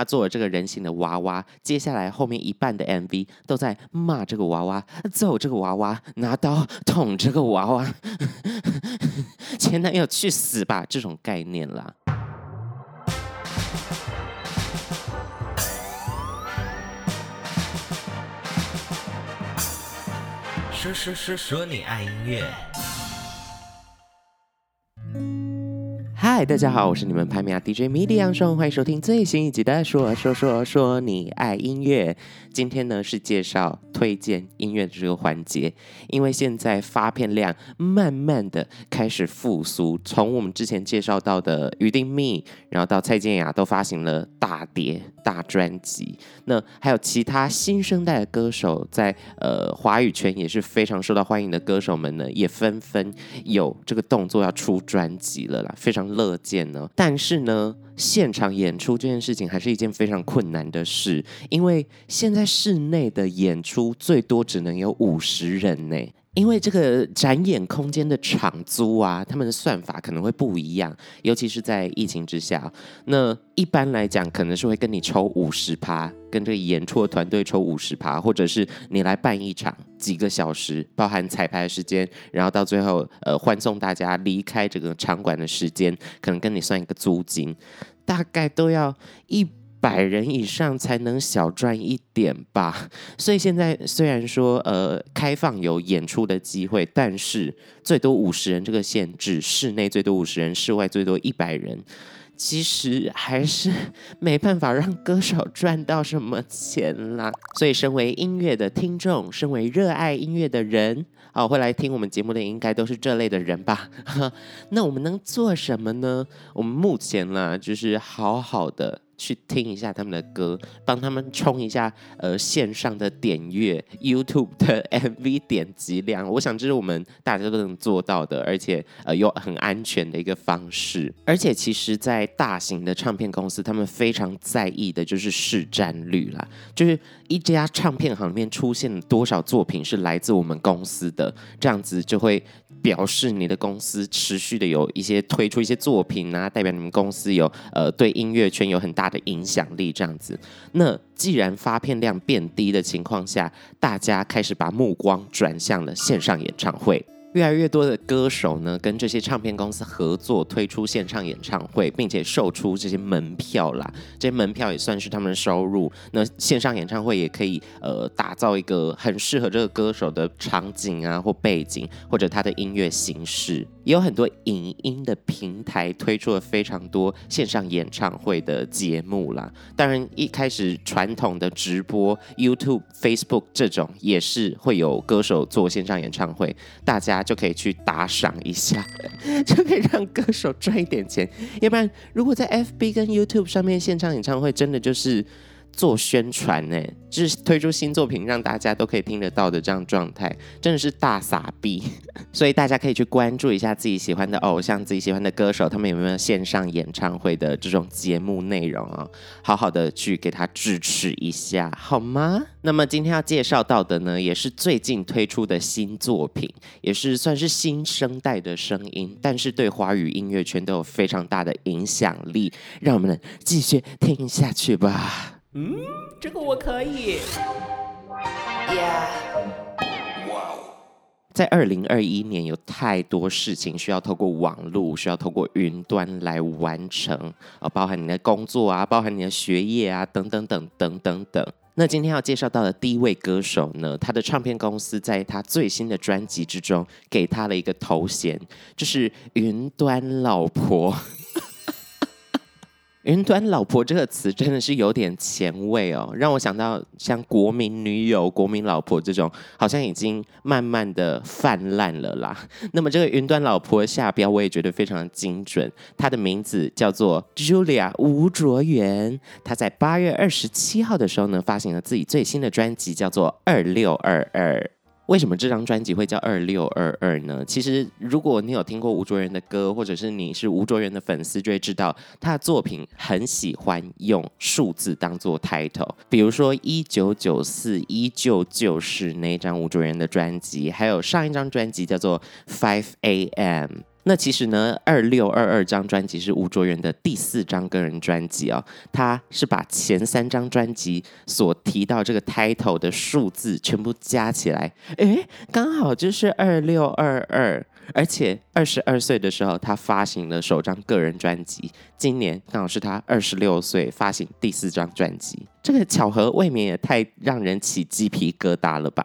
他做了这个人形的娃娃，接下来后面一半的 MV 都在骂这个娃娃、揍这个娃娃、拿刀捅这个娃娃，前男友去死吧这种概念啦。说说说说你爱音乐。嗨，大家好，我是你们拍米亚 DJ MIDI 杨松，欢迎收听最新一集的说说说说你爱音乐。今天呢是介绍推荐音乐的这个环节，因为现在发片量慢慢的开始复苏，从我们之前介绍到的余定密，然后到蔡健雅都发行了大碟大专辑，那还有其他新生代的歌手在呃华语圈也是非常受到欢迎的歌手们呢，也纷纷有这个动作要出专辑了啦，非常乐。见呢，但是呢，现场演出这件事情还是一件非常困难的事，因为现在室内的演出最多只能有五十人呢。因为这个展演空间的场租啊，他们的算法可能会不一样，尤其是在疫情之下。那一般来讲，可能是会跟你抽五十趴，跟这个演出的团队抽五十趴，或者是你来办一场几个小时，包含彩排的时间，然后到最后呃欢送大家离开这个场馆的时间，可能跟你算一个租金，大概都要一。百人以上才能小赚一点吧，所以现在虽然说呃开放有演出的机会，但是最多五十人这个限制，室内最多五十人，室外最多一百人，其实还是没办法让歌手赚到什么钱啦。所以身为音乐的听众，身为热爱音乐的人，哦，会来听我们节目的应该都是这类的人吧？那我们能做什么呢？我们目前啦，就是好好的。去听一下他们的歌，帮他们冲一下呃线上的点阅，YouTube 的 MV 点击量。我想这是我们大家都能做到的，而且呃又很安全的一个方式。而且其实，在大型的唱片公司，他们非常在意的就是市占率啦，就是一家唱片行里面出现多少作品是来自我们公司的，这样子就会表示你的公司持续的有一些推出一些作品啊，代表你们公司有呃对音乐圈有很大的影响力这样子，那既然发片量变低的情况下，大家开始把目光转向了线上演唱会。越来越多的歌手呢，跟这些唱片公司合作推出线上演唱会，并且售出这些门票啦。这些门票也算是他们的收入。那线上演唱会也可以呃，打造一个很适合这个歌手的场景啊，或背景，或者他的音乐形式。也有很多影音的平台推出了非常多线上演唱会的节目啦。当然，一开始传统的直播 YouTube、Facebook 这种也是会有歌手做线上演唱会，大家。就可以去打赏一下，就可以让歌手赚一点钱。要不然，如果在 FB 跟 YouTube 上面现场演唱会，真的就是。做宣传呢，就是推出新作品，让大家都可以听得到的这样状态，真的是大傻逼。所以大家可以去关注一下自己喜欢的偶像、自己喜欢的歌手，他们有没有线上演唱会的这种节目内容啊？好好的去给他支持一下，好吗？那么今天要介绍到的呢，也是最近推出的新作品，也是算是新生代的声音，但是对华语音乐圈都有非常大的影响力。让我们继续听下去吧。嗯，这个我可以。Yeah. 在二零二一年，有太多事情需要透过网络，需要透过云端来完成啊，包含你的工作啊，包含你的学业啊，等等等等等等。那今天要介绍到的第一位歌手呢，他的唱片公司在他最新的专辑之中给他了一个头衔，就是“云端老婆”。云端老婆这个词真的是有点前卫哦，让我想到像国民女友、国民老婆这种，好像已经慢慢的泛滥了啦。那么这个云端老婆下标我也觉得非常精准，她的名字叫做 Julia 吴卓源，她在八月二十七号的时候呢，发行了自己最新的专辑，叫做二六二二。为什么这张专辑会叫二六二二呢？其实，如果你有听过吴卓源的歌，或者是你是吴卓源的粉丝，就会知道他的作品很喜欢用数字当做 title。比如说一九九四，依旧就是那张吴卓源的专辑，还有上一张专辑叫做 Five A.M。那其实呢，二六二二张专辑是吴卓源的第四张个人专辑哦，他是把前三张专辑所提到这个 title 的数字全部加起来，诶，刚好就是二六二二，而且二十二岁的时候他发行了首张个人专辑，今年刚好是他二十六岁发行第四张专辑，这个巧合未免也太让人起鸡皮疙瘩了吧。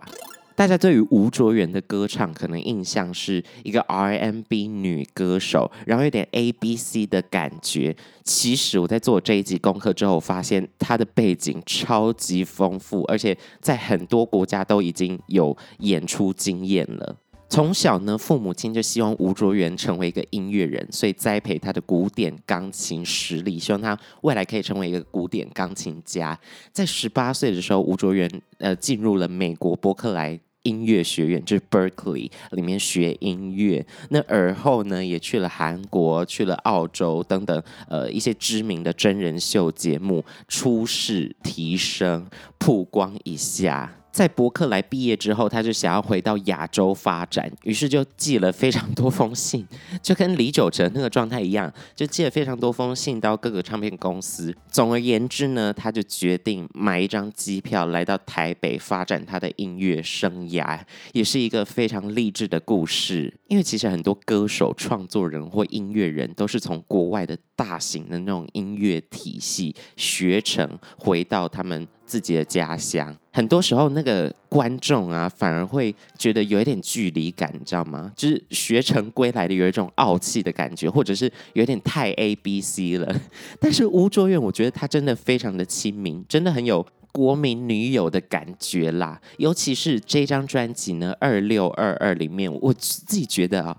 大家对于吴卓源的歌唱可能印象是一个 R&B 女歌手，然后有点 A B C 的感觉。其实我在做这一集功课之后，发现她的背景超级丰富，而且在很多国家都已经有演出经验了。从小呢，父母亲就希望吴卓源成为一个音乐人，所以栽培他的古典钢琴实力，希望他未来可以成为一个古典钢琴家。在十八岁的时候，吴卓源呃进入了美国伯克莱。音乐学院就是 Berkeley 里面学音乐，那而后呢，也去了韩国、去了澳洲等等，呃，一些知名的真人秀节目，出世提升曝光一下。在伯克莱毕业之后，他就想要回到亚洲发展，于是就寄了非常多封信，就跟李玖哲那个状态一样，就寄了非常多封信到各个唱片公司。总而言之呢，他就决定买一张机票来到台北发展他的音乐生涯，也是一个非常励志的故事。因为其实很多歌手、创作人或音乐人都是从国外的大型的那种音乐体系学成，回到他们。自己的家乡，很多时候那个观众啊，反而会觉得有一点距离感，你知道吗？就是学成归来的有一种傲气的感觉，或者是有点太 A B C 了。但是吴卓远，我觉得他真的非常的亲民，真的很有国民女友的感觉啦。尤其是这张专辑呢，二六二二里面，我自己觉得啊。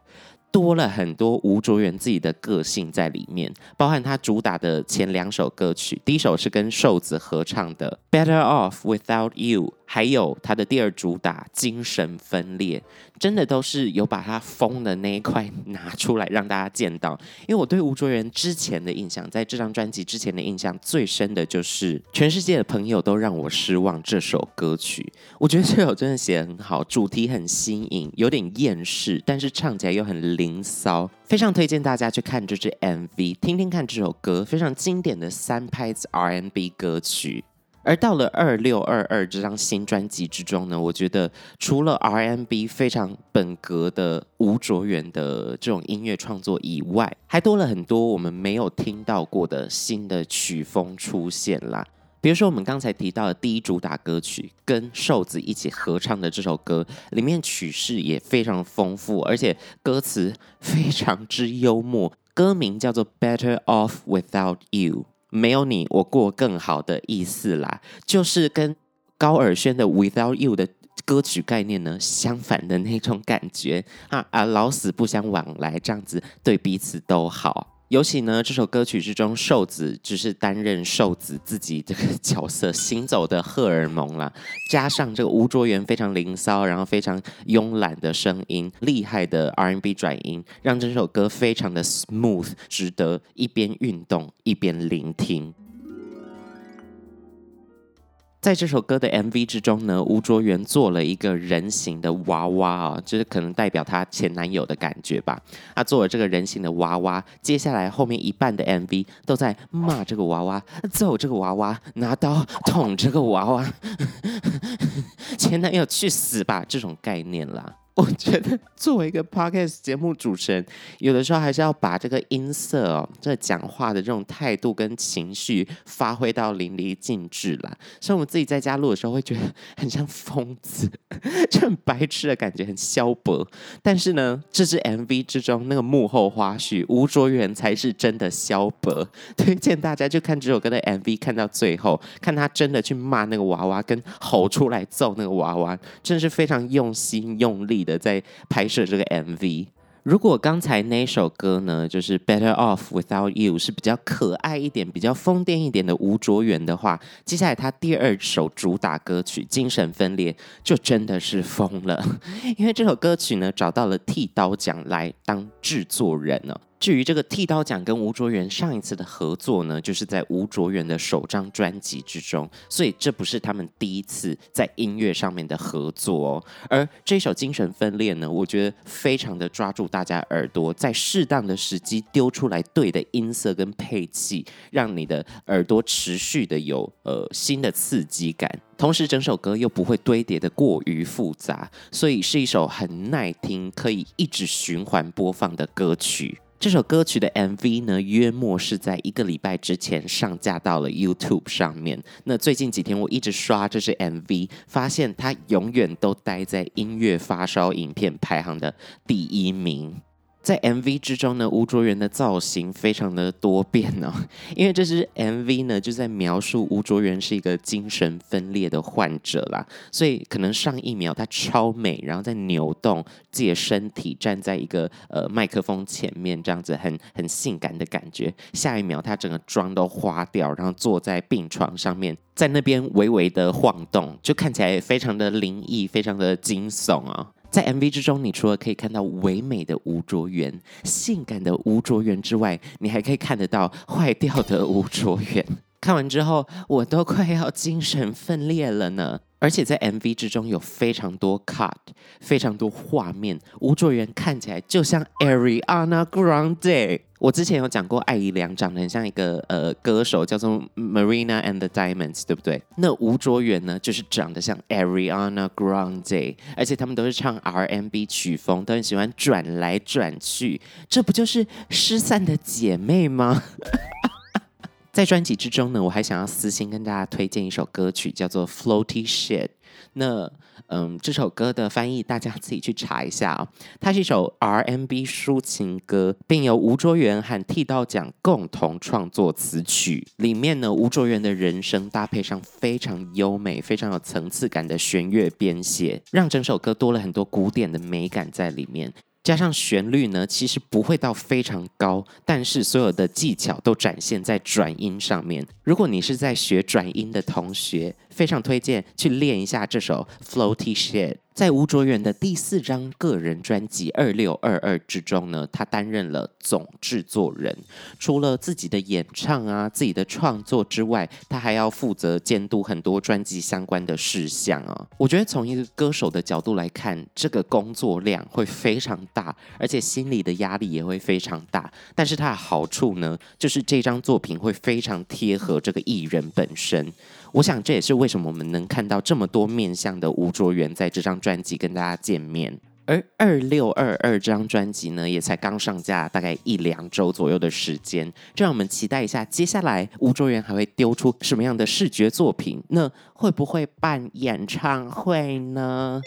多了很多吴卓源自己的个性在里面，包含他主打的前两首歌曲，第一首是跟瘦子合唱的《Better Off Without You》。还有他的第二主打《精神分裂》，真的都是有把他疯的那一块拿出来让大家见到。因为我对吴卓源之前的印象，在这张专辑之前的印象最深的就是《全世界的朋友都让我失望》这首歌曲。我觉得这首真的写得很好，主题很新颖，有点厌世，但是唱起来又很灵骚，非常推荐大家去看这支 MV，听听看这首歌，非常经典的三拍子 R&B 歌曲。而到了二六二二这张新专辑之中呢，我觉得除了 RMB 非常本格的吴卓源的这种音乐创作以外，还多了很多我们没有听到过的新的曲风出现啦。比如说我们刚才提到的第一主打歌曲，跟瘦子一起合唱的这首歌，里面曲式也非常丰富，而且歌词 非常之幽默。歌名叫做《Better Off Without You》。没有你，我过更好的意思啦，就是跟高尔宣的《Without You》的歌曲概念呢相反的那种感觉啊啊，老死不相往来，这样子对彼此都好。尤其呢，这首歌曲之中，瘦子只是担任瘦子自己这个角色行走的荷尔蒙啦，加上这个吴卓源非常灵骚，然后非常慵懒的声音，厉害的 R&B 转音，让这首歌非常的 smooth，值得一边运动一边聆听。在这首歌的 MV 之中呢，吴卓源做了一个人形的娃娃啊，就是可能代表他前男友的感觉吧。他做了这个人形的娃娃，接下来后面一半的 MV 都在骂这个娃娃、揍这个娃娃、拿刀捅这个娃娃，前男友去死吧这种概念啦。我觉得作为一个 podcast 节目主持人，有的时候还是要把这个音色哦，这讲话的这种态度跟情绪发挥到淋漓尽致啦。所以我们自己在家录的时候，会觉得很像疯子，就很白痴的感觉，很萧伯。但是呢，这支 MV 之中那个幕后花絮，吴卓源才是真的萧伯。推荐大家就看这首歌的 MV，看到最后，看他真的去骂那个娃娃，跟吼出来揍那个娃娃，真的是非常用心用力的在拍摄这个 MV。如果刚才那首歌呢，就是 Better Off Without You 是比较可爱一点、比较疯癫一点的吴卓源的话，接下来他第二首主打歌曲《精神分裂》就真的是疯了，因为这首歌曲呢找到了剃刀奖来当制作人哦。至于这个剃刀奖跟吴卓源上一次的合作呢，就是在吴卓源的首张专辑之中，所以这不是他们第一次在音乐上面的合作哦。而这首《精神分裂》呢，我觉得非常的抓住大家耳朵，在适当的时机丢出来对的音色跟配器，让你的耳朵持续的有呃新的刺激感，同时整首歌又不会堆叠的过于复杂，所以是一首很耐听、可以一直循环播放的歌曲。这首歌曲的 MV 呢，约莫是在一个礼拜之前上架到了 YouTube 上面。那最近几天我一直刷这支 MV，发现它永远都待在音乐发烧影片排行的第一名。在 MV 之中呢，吴卓源的造型非常的多变哦，因为这支 MV 呢就在描述吴卓源是一个精神分裂的患者啦，所以可能上一秒他超美，然后在扭动自己的身体，站在一个呃麦克风前面，这样子很很性感的感觉，下一秒他整个妆都花掉，然后坐在病床上面，在那边微微的晃动，就看起来非常的灵异，非常的惊悚啊、哦。在 MV 之中，你除了可以看到唯美的吴卓源、性感的吴卓源之外，你还可以看得到坏掉的吴卓源。看完之后，我都快要精神分裂了呢。而且在 MV 之中有非常多 cut，非常多画面，吴卓源看起来就像 Ariana Grande。我之前有讲过，艾怡良长得很像一个呃歌手，叫做 Marina and the Diamonds，对不对？那吴卓源呢，就是长得像 Ariana Grande，而且他们都是唱 R&B 曲风，都很喜欢转来转去，这不就是失散的姐妹吗？在专辑之中呢，我还想要私心跟大家推荐一首歌曲，叫做《Floaty Shit》。那嗯，这首歌的翻译大家自己去查一下哦。它是一首 R&B 抒情歌，并由吴卓源和剃刀奖共同创作词曲。里面呢，吴卓源的人声搭配上非常优美、非常有层次感的弦乐编写，让整首歌多了很多古典的美感在里面。加上旋律呢，其实不会到非常高，但是所有的技巧都展现在转音上面。如果你是在学转音的同学，非常推荐去练一下这首《Floaty Shit》。在吴卓源的第四张个人专辑《二六二二》之中呢，他担任了总制作人。除了自己的演唱啊、自己的创作之外，他还要负责监督很多专辑相关的事项啊。我觉得从一个歌手的角度来看，这个工作量会非常大，而且心理的压力也会非常大。但是它的好处呢，就是这张作品会非常贴合这个艺人本身。我想这也是为什么我们能看到这么多面向的吴卓源在这张专辑跟大家见面。而二六二二这张专辑呢，也才刚上架大概一两周左右的时间，就让我们期待一下，接下来吴卓源还会丢出什么样的视觉作品？那会不会办演唱会呢？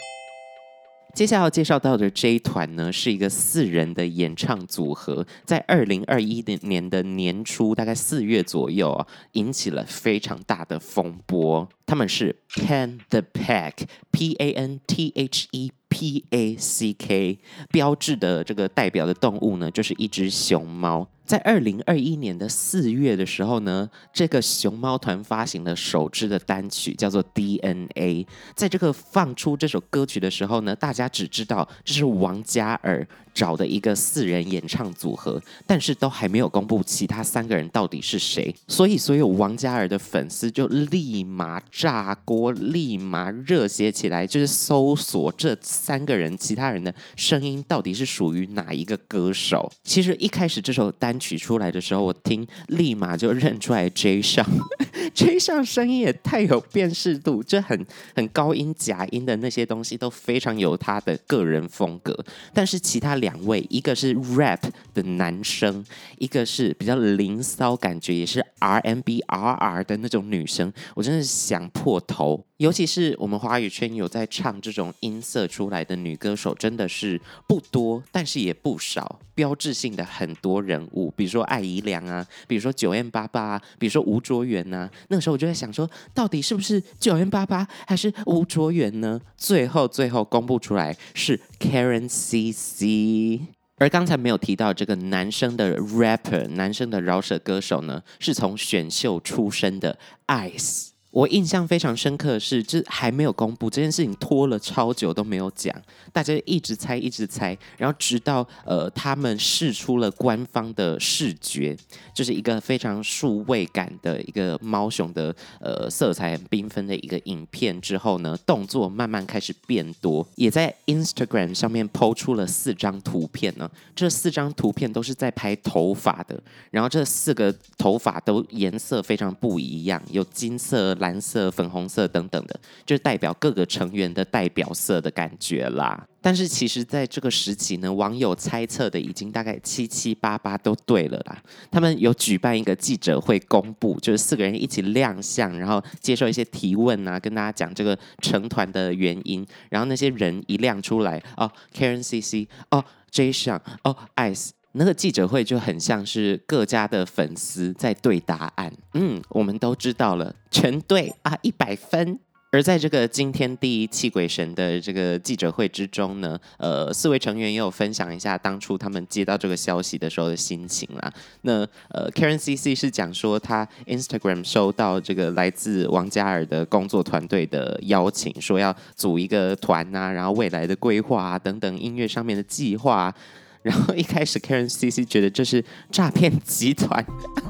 接下来要介绍到的这一团呢，是一个四人的演唱组合，在二零二一年的年初，大概四月左右啊，引起了非常大的风波。他们是 Pan the Pack，P A N T H E P A C K，标志的这个代表的动物呢，就是一只熊猫。在二零二一年的四月的时候呢，这个熊猫团发行了首支的单曲，叫做《DNA》。在这个放出这首歌曲的时候呢，大家只知道这是王嘉尔找的一个四人演唱组合，但是都还没有公布其他三个人到底是谁。所以，所有王嘉尔的粉丝就立马炸锅，立马热血起来，就是搜索这三个人其他人的声音到底是属于哪一个歌手。其实一开始这首单曲出来的时候，我听立马就认出来 J 上，J 上声音也太有辨识度，就很很高音假音的那些东西都非常有他的个人风格。但是其他两位，一个是 rap 的男生，一个是比较灵骚感觉，也是 RMBRR 的那种女生，我真的想破头。尤其是我们华语圈有在唱这种音色出来的女歌手，真的是不多，但是也不少。标志性的很多人物，比如说艾怡良啊，比如说九 M 八八，比如说吴卓源呐。那个时候我就在想说，到底是不是九 M 八八还是吴卓源呢？最后最后公布出来是 Karen CC。而刚才没有提到这个男生的 rapper，男生的饶舌歌手呢，是从选秀出身的 Ice。我印象非常深刻的是，这还没有公布这件事情，拖了超久都没有讲，大家一直猜，一直猜，然后直到呃他们释出了官方的视觉，就是一个非常数位感的一个猫熊的呃色彩很缤纷的一个影片之后呢，动作慢慢开始变多，也在 Instagram 上面抛出了四张图片呢，这四张图片都是在拍头发的，然后这四个头发都颜色非常不一样，有金色。蓝色、粉红色等等的，就是代表各个成员的代表色的感觉啦。但是其实，在这个时期呢，网友猜测的已经大概七七八八都对了啦。他们有举办一个记者会，公布就是四个人一起亮相，然后接受一些提问啊，跟大家讲这个成团的原因。然后那些人一亮出来，哦，Karen CC，哦，J.Sheon，哦，Ice。那个记者会就很像是各家的粉丝在对答案，嗯，我们都知道了，全对啊，一百分。而在这个惊天地泣鬼神的这个记者会之中呢，呃，四位成员也有分享一下当初他们接到这个消息的时候的心情啦。那呃，Karen CC 是讲说他 Instagram 收到这个来自王嘉尔的工作团队的邀请，说要组一个团啊，然后未来的规划啊等等音乐上面的计划。然后一开始，Karen CC 觉得这是诈骗集团，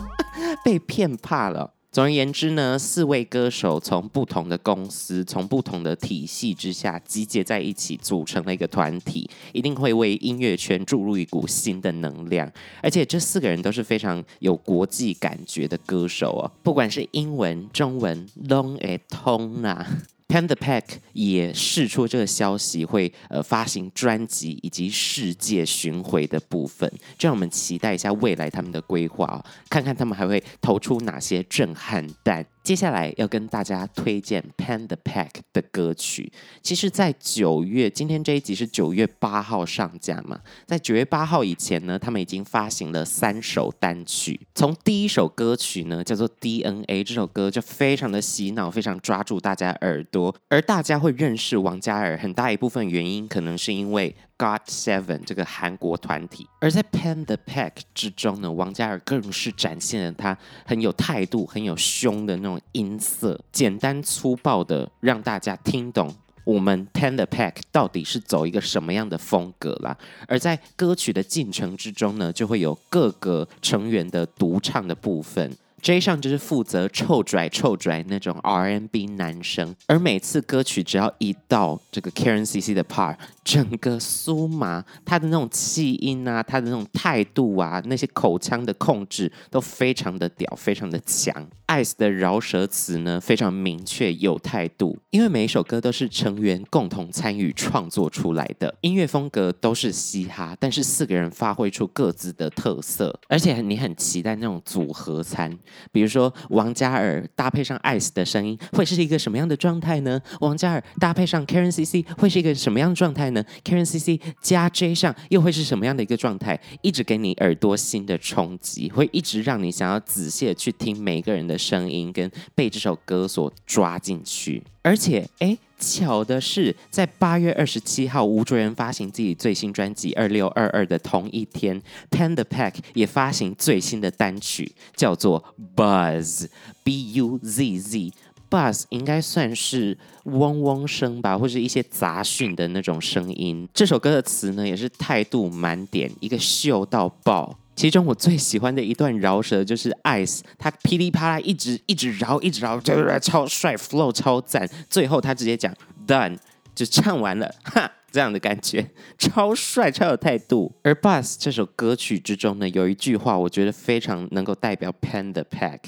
被骗怕了。总而言之呢，四位歌手从不同的公司、从不同的体系之下集结在一起，组成了一个团体，一定会为音乐圈注入一股新的能量。而且这四个人都是非常有国际感觉的歌手哦，不管是英文、中文，拢会通啊。Panda Pack 也释出这个消息，会呃发行专辑以及世界巡回的部分，就让我们期待一下未来他们的规划哦，看看他们还会投出哪些震撼弹。接下来要跟大家推荐 Panda Pack 的歌曲。其实，在九月，今天这一集是九月八号上架嘛，在九月八号以前呢，他们已经发行了三首单曲。从第一首歌曲呢，叫做 DNA，这首歌就非常的洗脑，非常抓住大家耳朵。而大家会认识王嘉尔，很大一部分原因可能是因为。GOT7 这个韩国团体，而在 Panda Pack 之中呢，王嘉尔更是展现了他很有态度、很有凶的那种音色，简单粗暴的让大家听懂我们 Panda Pack 到底是走一个什么样的风格啦。而在歌曲的进程之中呢，就会有各个成员的独唱的部分。J.Sheon 就是负责臭拽臭拽那种 R&B 男生，而每次歌曲只要一到这个 Karen CC 的 part，整个苏麻，他的那种气音啊，他的那种态度啊，那些口腔的控制都非常的屌，非常的强。Ice 的饶舌词呢，非常明确有态度，因为每一首歌都是成员共同参与创作出来的，音乐风格都是嘻哈，但是四个人发挥出各自的特色，而且你很期待那种组合餐，比如说王嘉尔搭配上 Ice 的声音，会是一个什么样的状态呢？王嘉尔搭配上 Karen CC 会是一个什么样的状态呢？Karen CC 加 J 上又会是什么样的一个状态？一直给你耳朵新的冲击，会一直让你想要仔细的去听每个人的。声音跟被这首歌所抓进去，而且哎，巧的是，在八月二十七号，吴卓源发行自己最新专辑《二六二二》的同一天，Panda Pack 也发行最新的单曲，叫做 Buzz，B U Z Z。Buzz 应该算是嗡嗡声吧，或者一些杂讯的那种声音。这首歌的词呢，也是态度满点，一个秀到爆。其中我最喜欢的一段饶舌就是 Ice，他噼里啪啦一直一直饶一直饶，超帅，flow 超赞。最后他直接讲 done 就唱完了，哈，这样的感觉超帅，超有态度。而 Buzz 这首歌曲之中呢，有一句话我觉得非常能够代表 Panda Pack，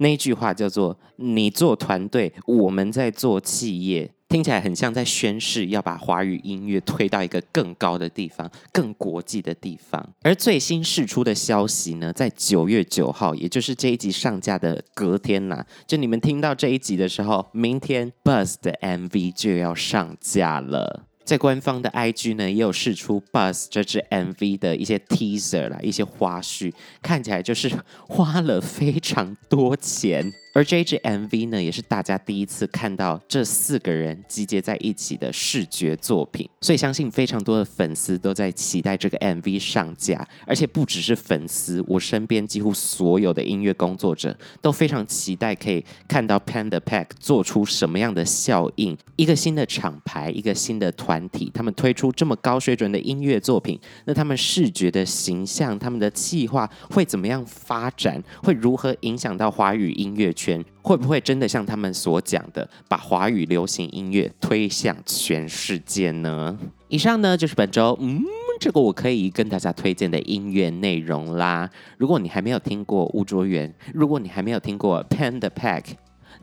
那一句话叫做“你做团队，我们在做企业”。听起来很像在宣誓要把华语音乐推到一个更高的地方、更国际的地方。而最新释出的消息呢，在九月九号，也就是这一集上架的隔天呐、就你们听到这一集的时候，明天 Buzz 的 MV 就要上架了。在官方的 IG 呢，也有试出 Buzz 这支 MV 的一些 teaser 啦，一些花絮，看起来就是花了非常多钱。而这支 MV 呢，也是大家第一次看到这四个人集结在一起的视觉作品，所以相信非常多的粉丝都在期待这个 MV 上架，而且不只是粉丝，我身边几乎所有的音乐工作者都非常期待可以看到 Panda Pack 做出什么样的效应，一个新的厂牌，一个新的团体，他们推出这么高水准的音乐作品，那他们视觉的形象，他们的企划会怎么样发展，会如何影响到华语音乐圈会不会真的像他们所讲的，把华语流行音乐推向全世界呢？以上呢就是本周，嗯，这个我可以跟大家推荐的音乐内容啦。如果你还没有听过吴卓源，如果你还没有听过 Panda Pack。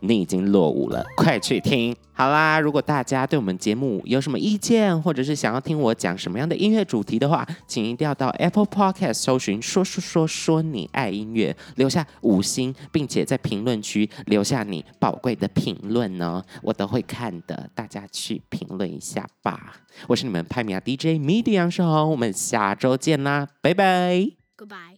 你已经落伍了，快去听！好啦，如果大家对我们节目有什么意见，或者是想要听我讲什么样的音乐主题的话，请一定要到 Apple Podcast 搜寻“说说说说你爱音乐”，留下五星，并且在评论区留下你宝贵的评论哦，我都会看的。大家去评论一下吧。我是你们拍米亚 DJ 米迪杨世宏，我们下周见啦，拜拜。Goodbye。